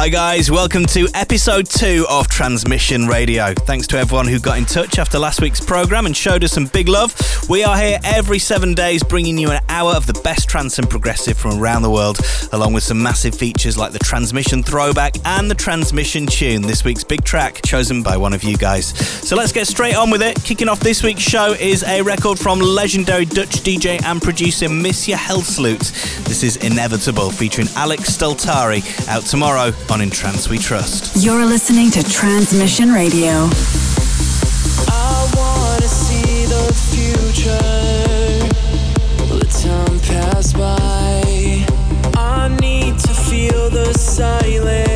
Hi, guys, welcome to episode two of Transmission Radio. Thanks to everyone who got in touch after last week's programme and showed us some big love. We are here every seven days bringing you an hour of the best trance and progressive from around the world, along with some massive features like the Transmission Throwback and the Transmission Tune, this week's big track, chosen by one of you guys. So let's get straight on with it. Kicking off this week's show is a record from legendary Dutch DJ and producer Misja Helsloot. This is Inevitable, featuring Alex Staltari, out tomorrow on In Trance We Trust. You're listening to Transmission Radio. I wanna see the future. Let time pass by. I need to feel the silence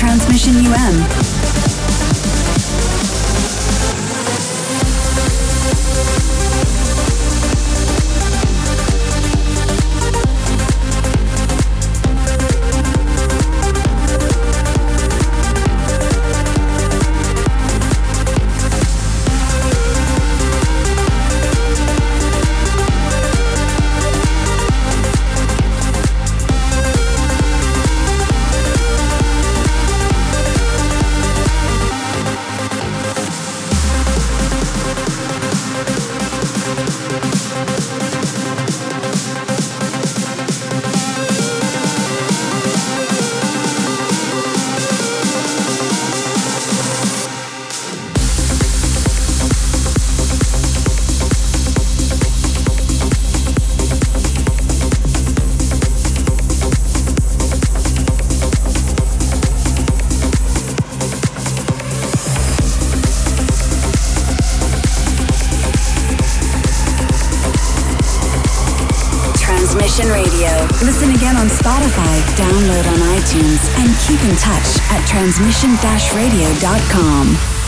Transmission UM. Keep in touch at transmission-radio.com.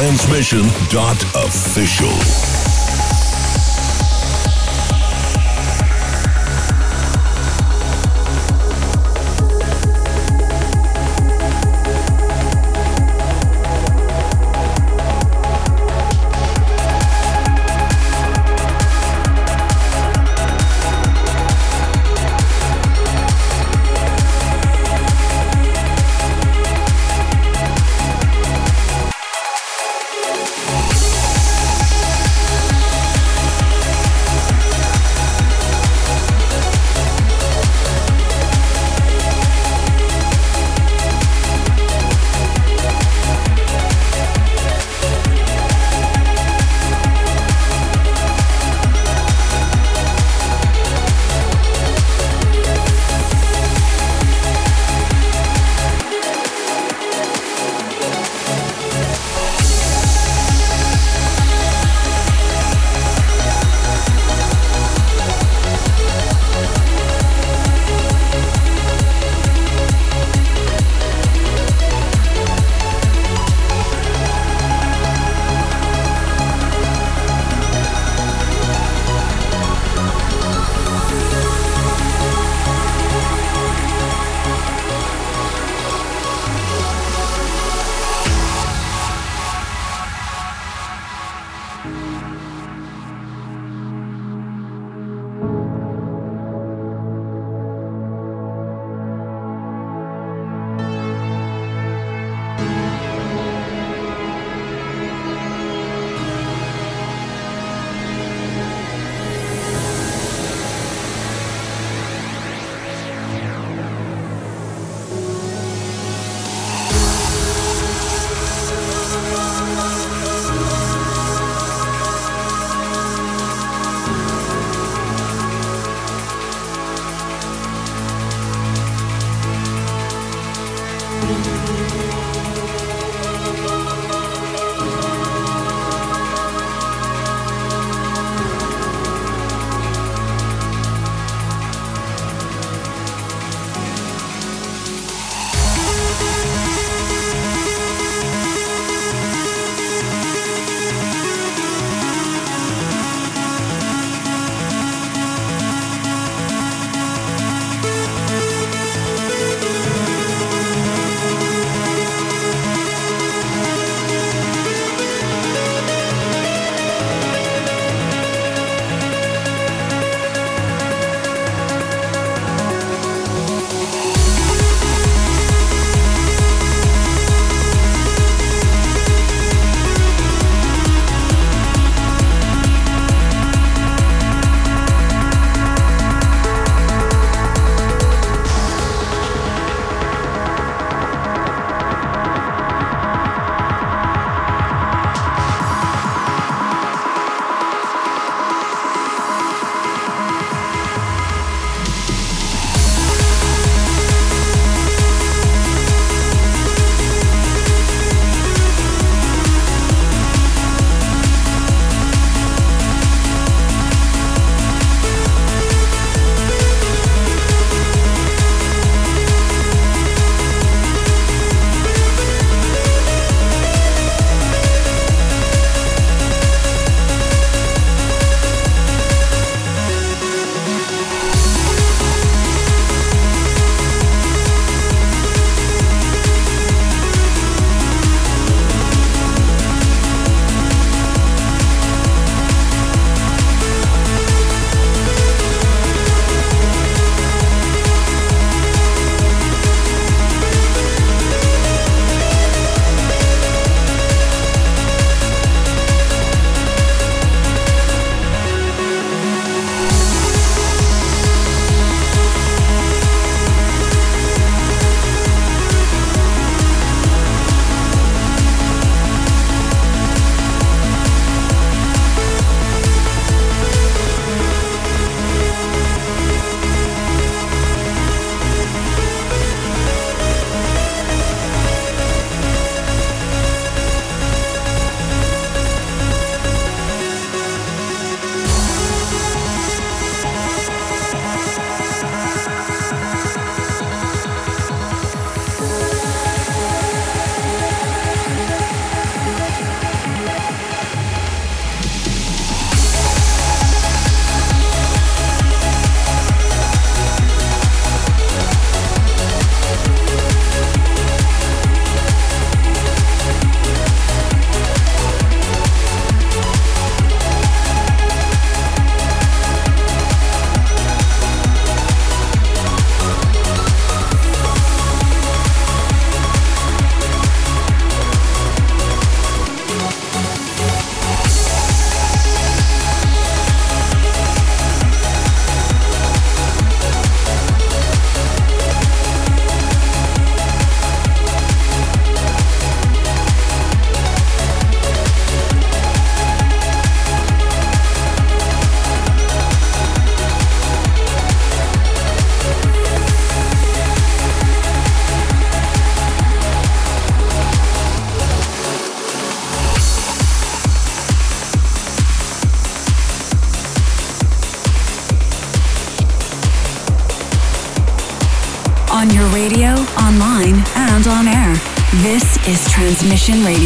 transmission.official. Transmission Radio.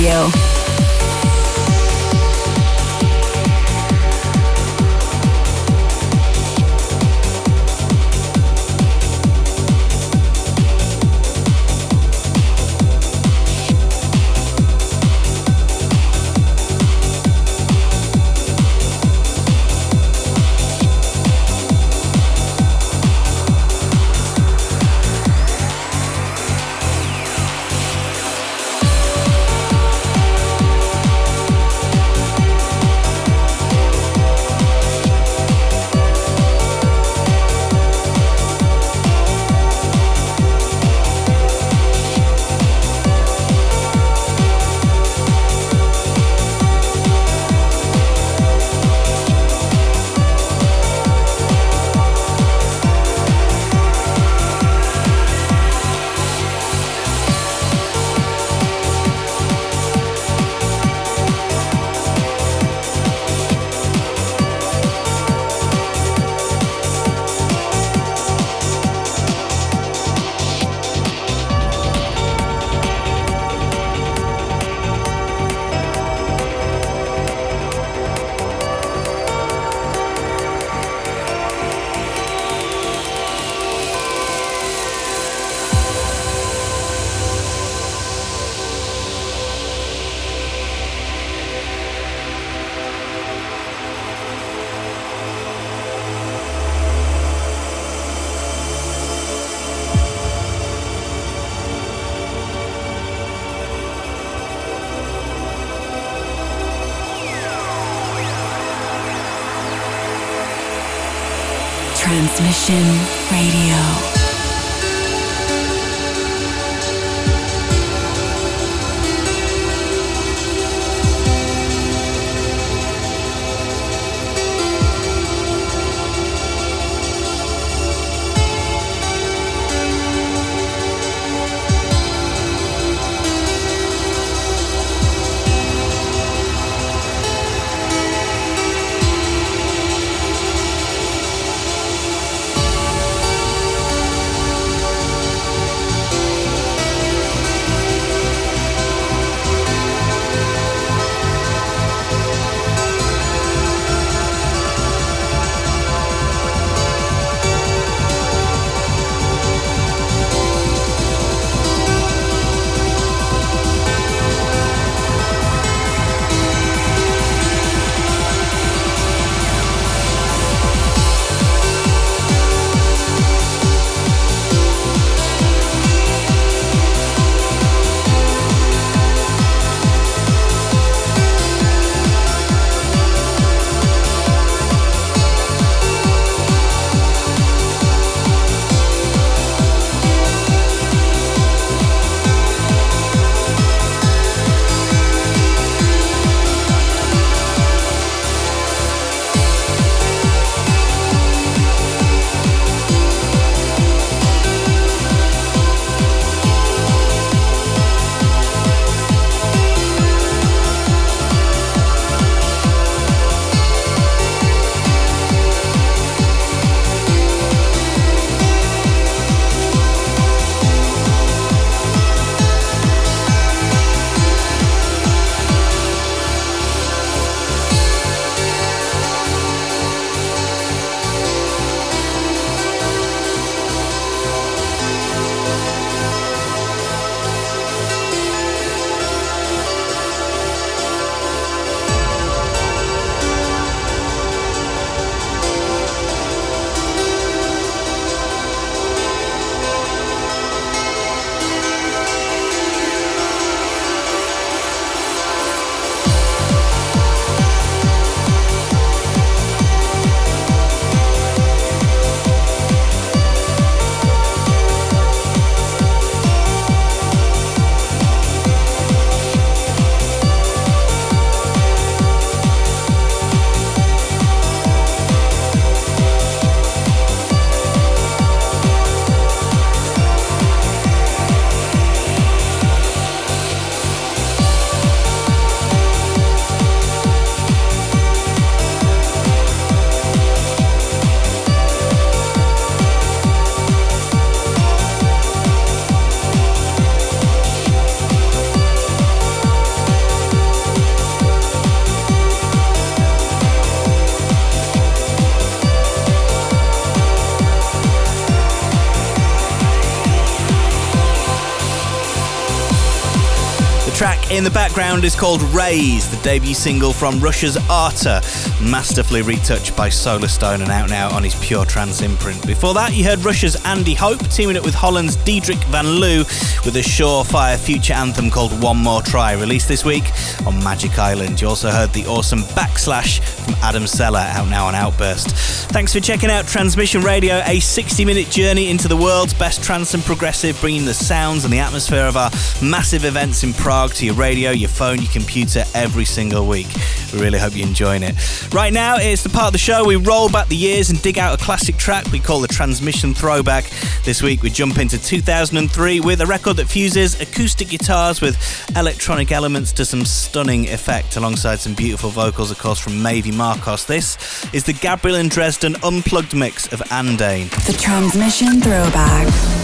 In the background is called Raise, the debut single from Russia's Arta, masterfully retouched by Solarstone and out now on his Pure Trance imprint. Before that, you heard Russia's Andy Hope teaming up with Holland's Diedrich van Loo with a surefire future anthem called One More Try, released this week on Magic Island. You also heard the awesome Backslash from Adam Seller, out now on Outburst. Thanks for checking out Transmission Radio, a 60 minute journey into the world's best trance and progressive, bringing the sounds and the atmosphere of our massive events in Prague to your radio, your phone, your computer every single week. We really hope you're enjoying it. Right now, it's the part of the show we roll back the years and dig out a classic track we call the Transmission Throwback. This week, we jump into 2003 with a record that fuses acoustic guitars with electronic elements to some stunning effect, alongside some beautiful vocals, of course, from Mavie Marcos. This is the Gabriel and Dresden unplugged mix of Andain. The Transmission Throwback.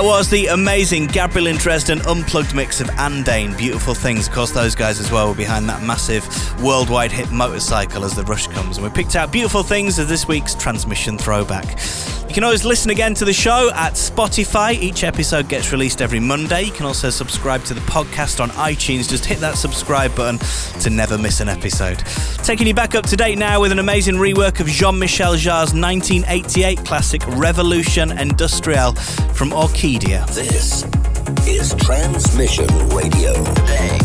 That was the amazing Gabriel and Dresden unplugged mix of Andain, Beautiful Things. Of course, those guys as well were behind that massive worldwide hit motorcycle as the rush comes. And we picked out Beautiful Things as this week's transmission throwback. You can always listen again to the show at Spotify. Each episode gets released every Monday. You can also subscribe to the podcast on iTunes. Just hit that subscribe button to never miss an episode. Taking you back up to date now with an amazing rework of Jean Michel Jarre's 1988 classic Revolution Industrielle from Orkidea. This is Transmission Radio. Thank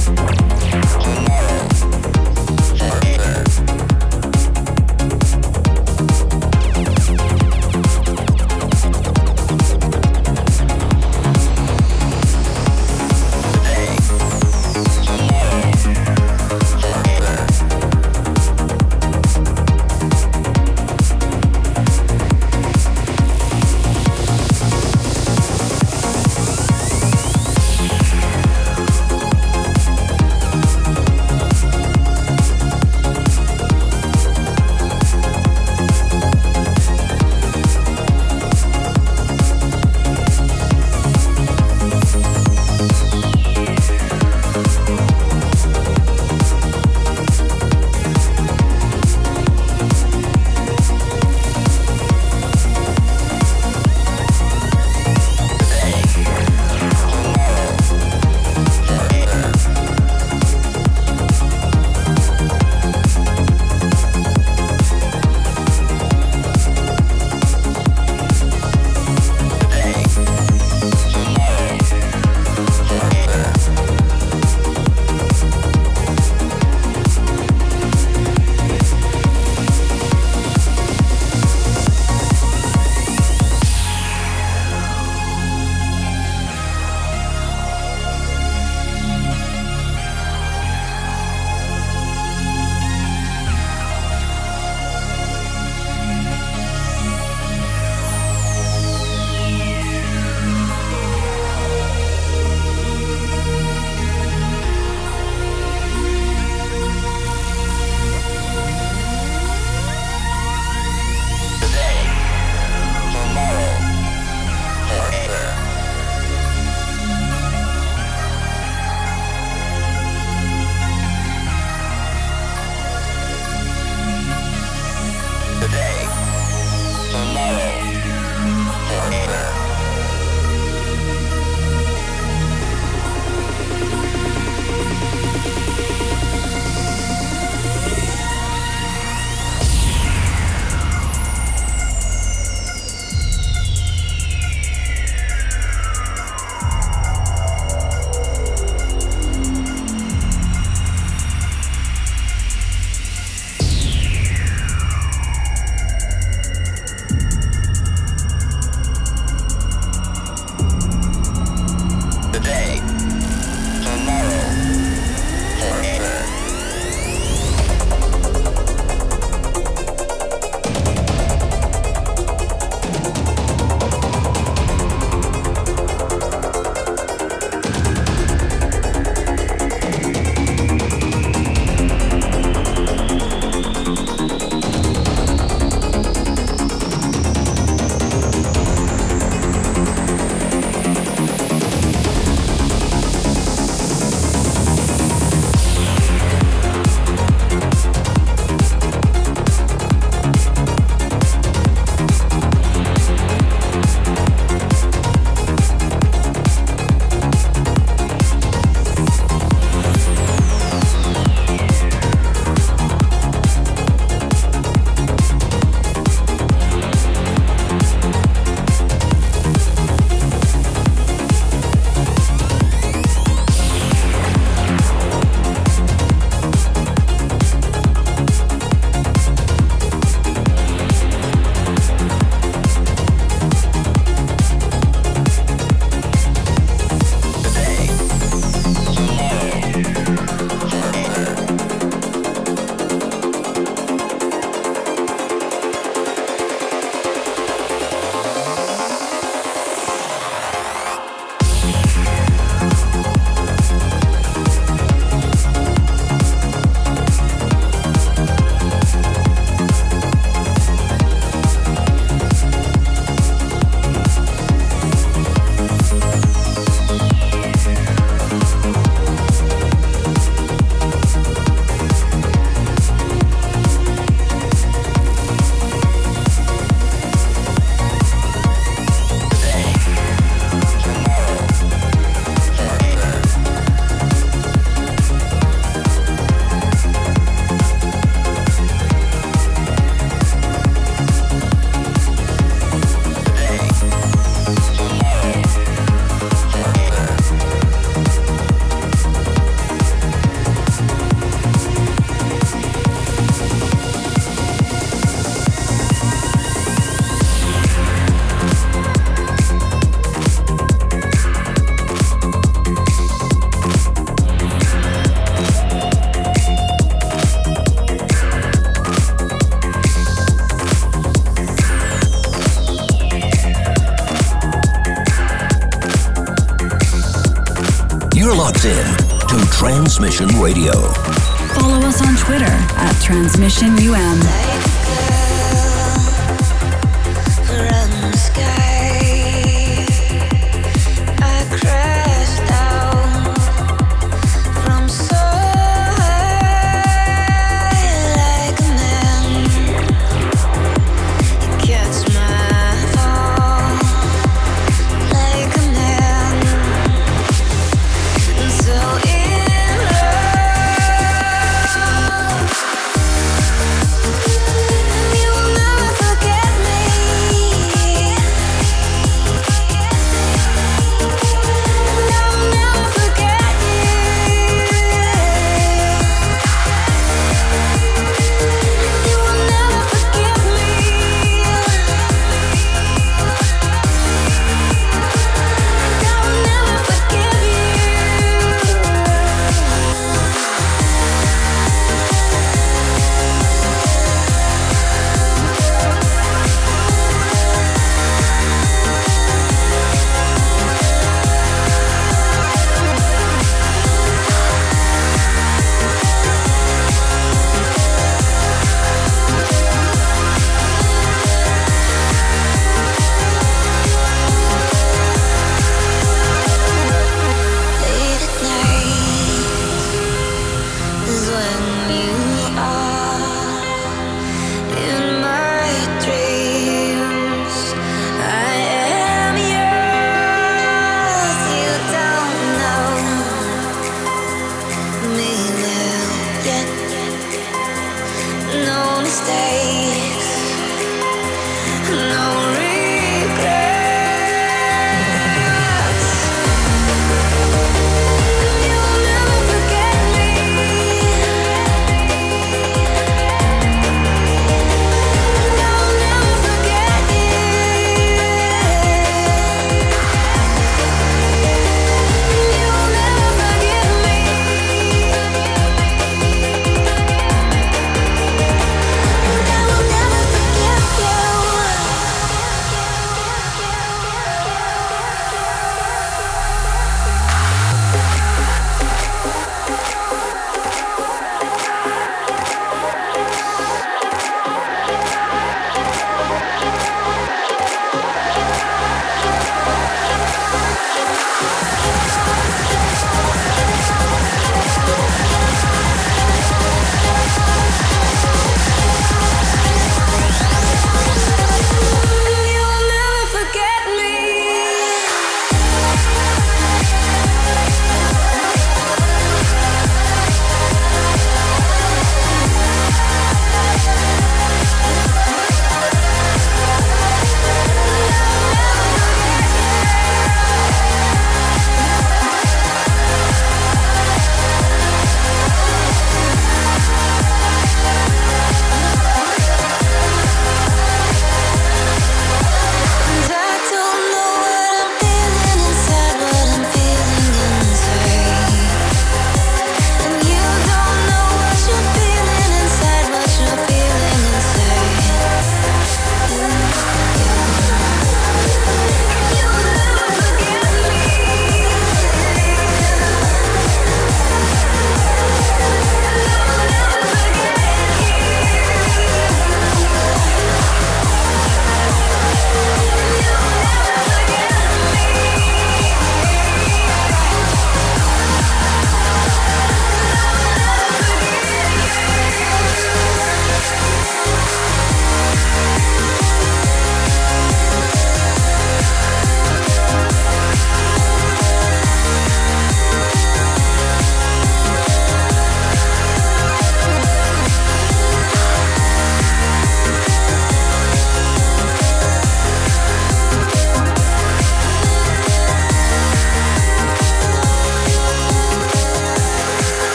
Radio.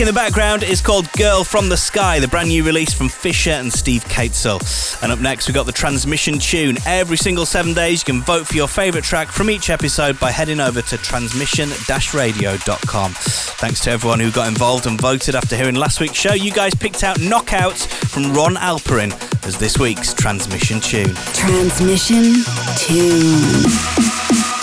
In the background is called Girl from the Sky, the brand new release from Fisher and Steve Kaetzel. And up next, we've got the transmission tune. Every single seven days, you can vote for your favourite track from each episode by heading over to transmission radio.com. Thanks to everyone who got involved and voted after hearing last week's show. You guys picked out Knockouts from Ron Alperin. as this week's transmission tune. Transmission tune.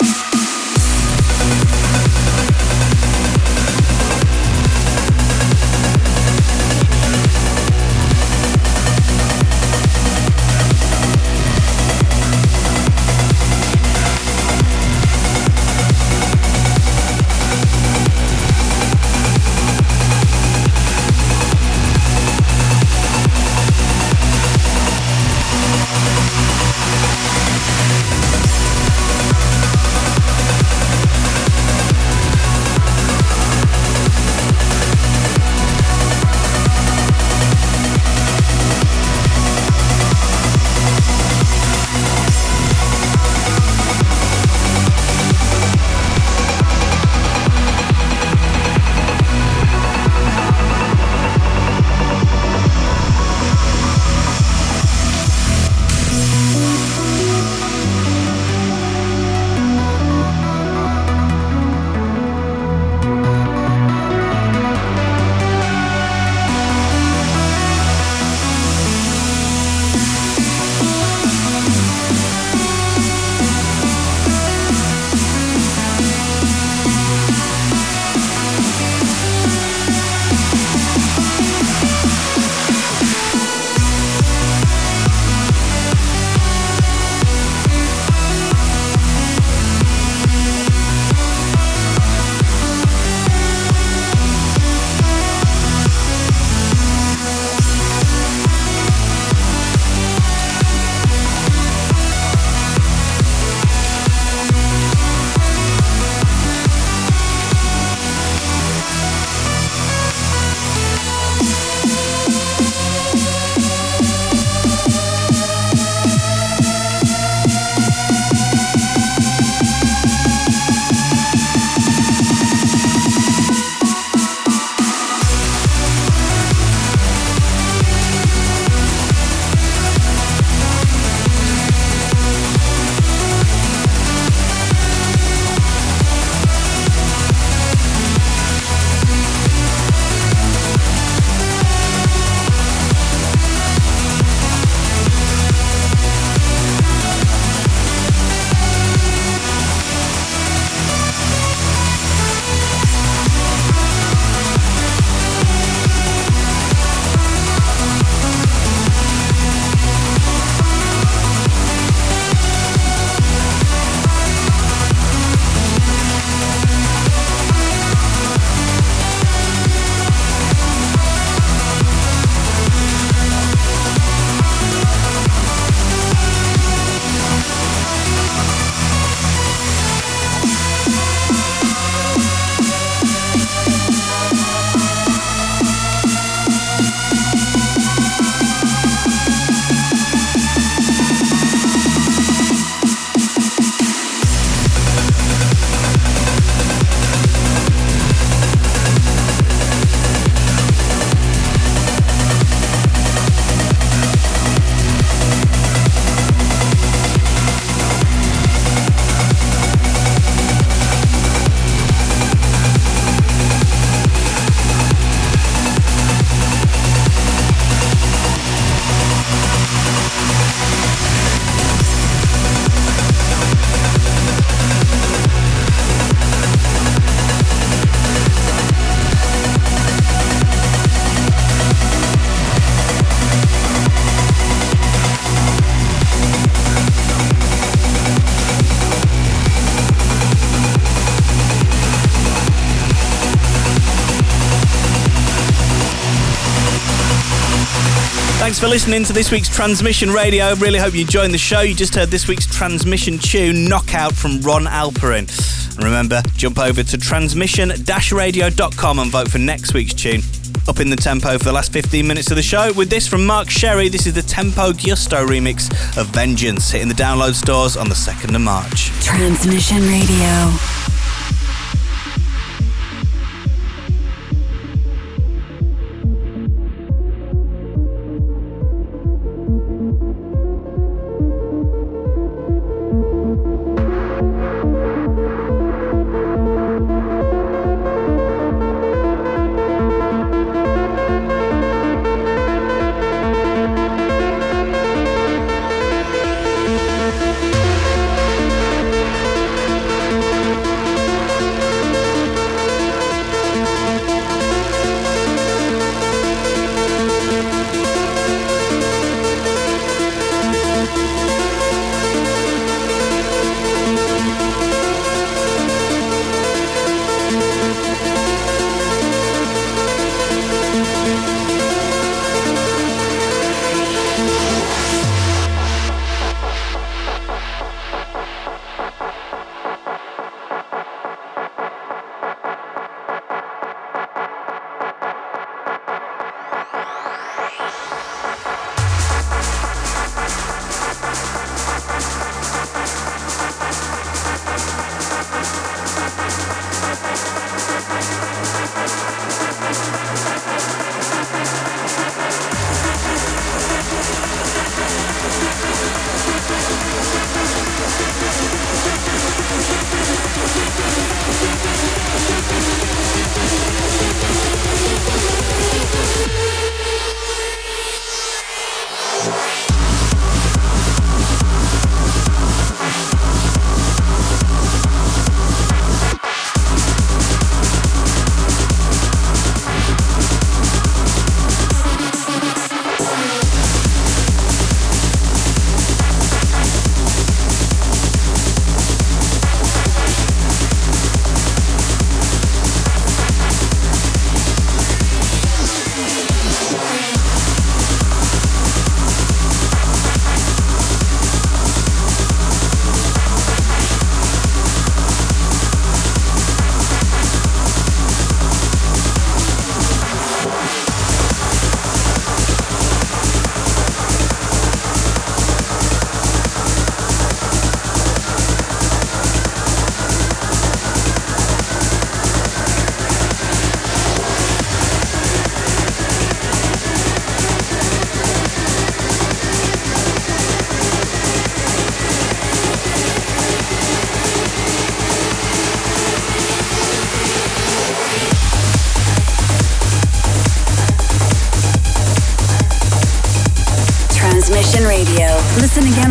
Listening to this week's Transmission Radio. Really hope you enjoyed the show. You just heard this week's transmission tune, Knockout from Ron Alperin. And remember, jump over to transmission-radio.com and vote for next week's tune. Up in the tempo for the last 15 minutes of the show with this from Mark Sherry. This is the Tempo Giusto remix of Vengeance, hitting the download stores on the 2nd of March. Transmission Radio.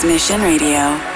Transmission Radio.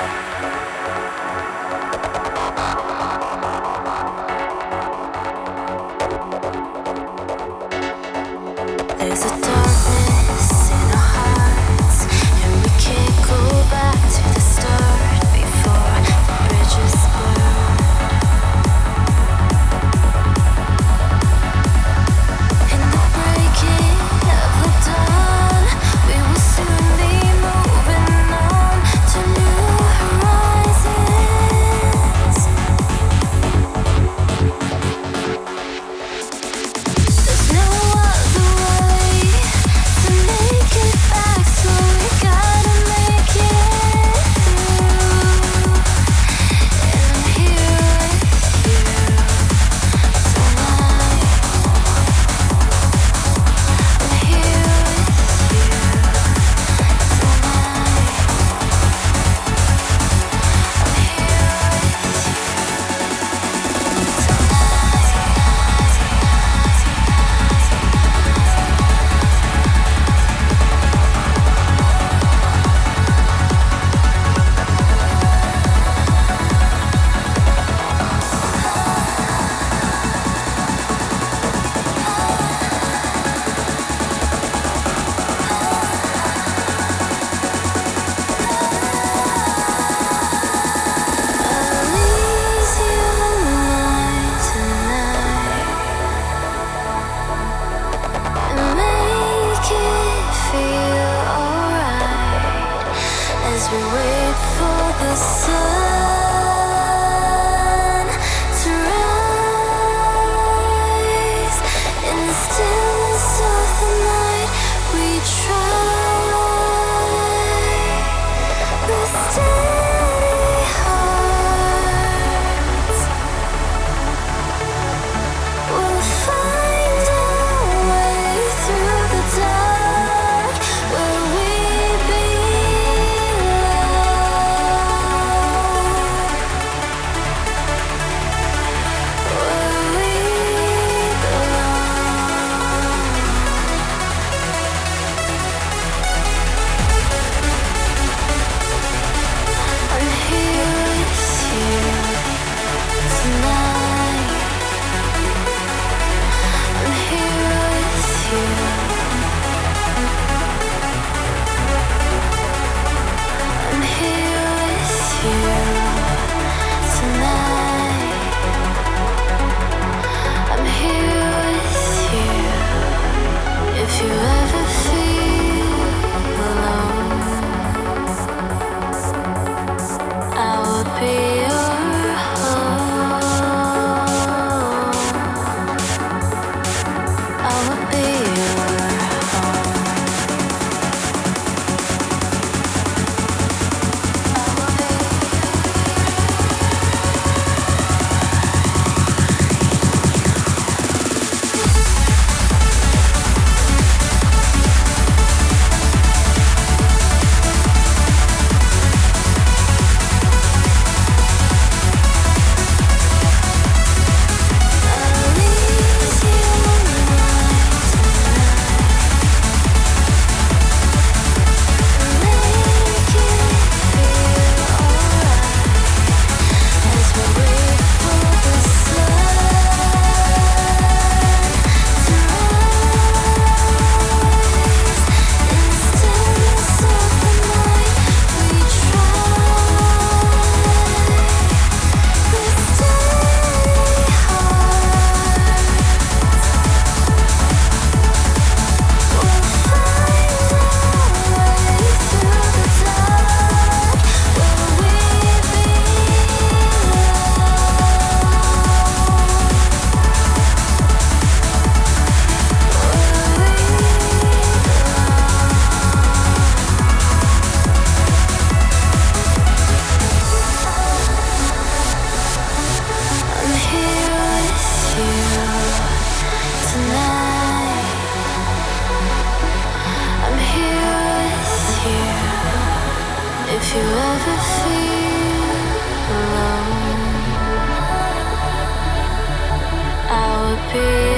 Be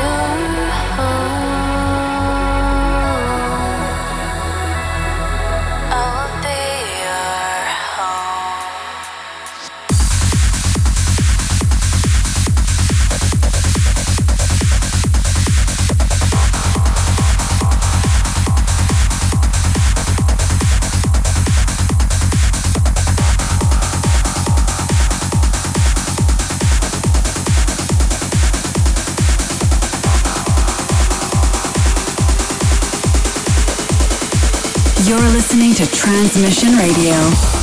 Transmission Radio.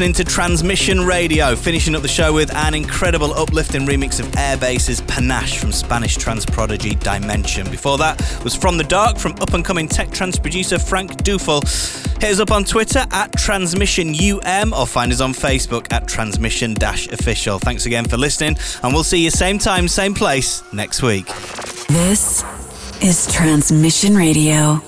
Listening to Transmission Radio, finishing up the show with an incredible uplifting remix of Airbase's Panache from Spanish trance prodigy Dimension. Before that was From the Dark from up and coming tech trance producer Frank Dueffel. Hit us up on Twitter at TransmissionUM or find us on Facebook at Transmission Official. Thanks again for listening, and we'll see you same time, same place next week. This is Transmission Radio.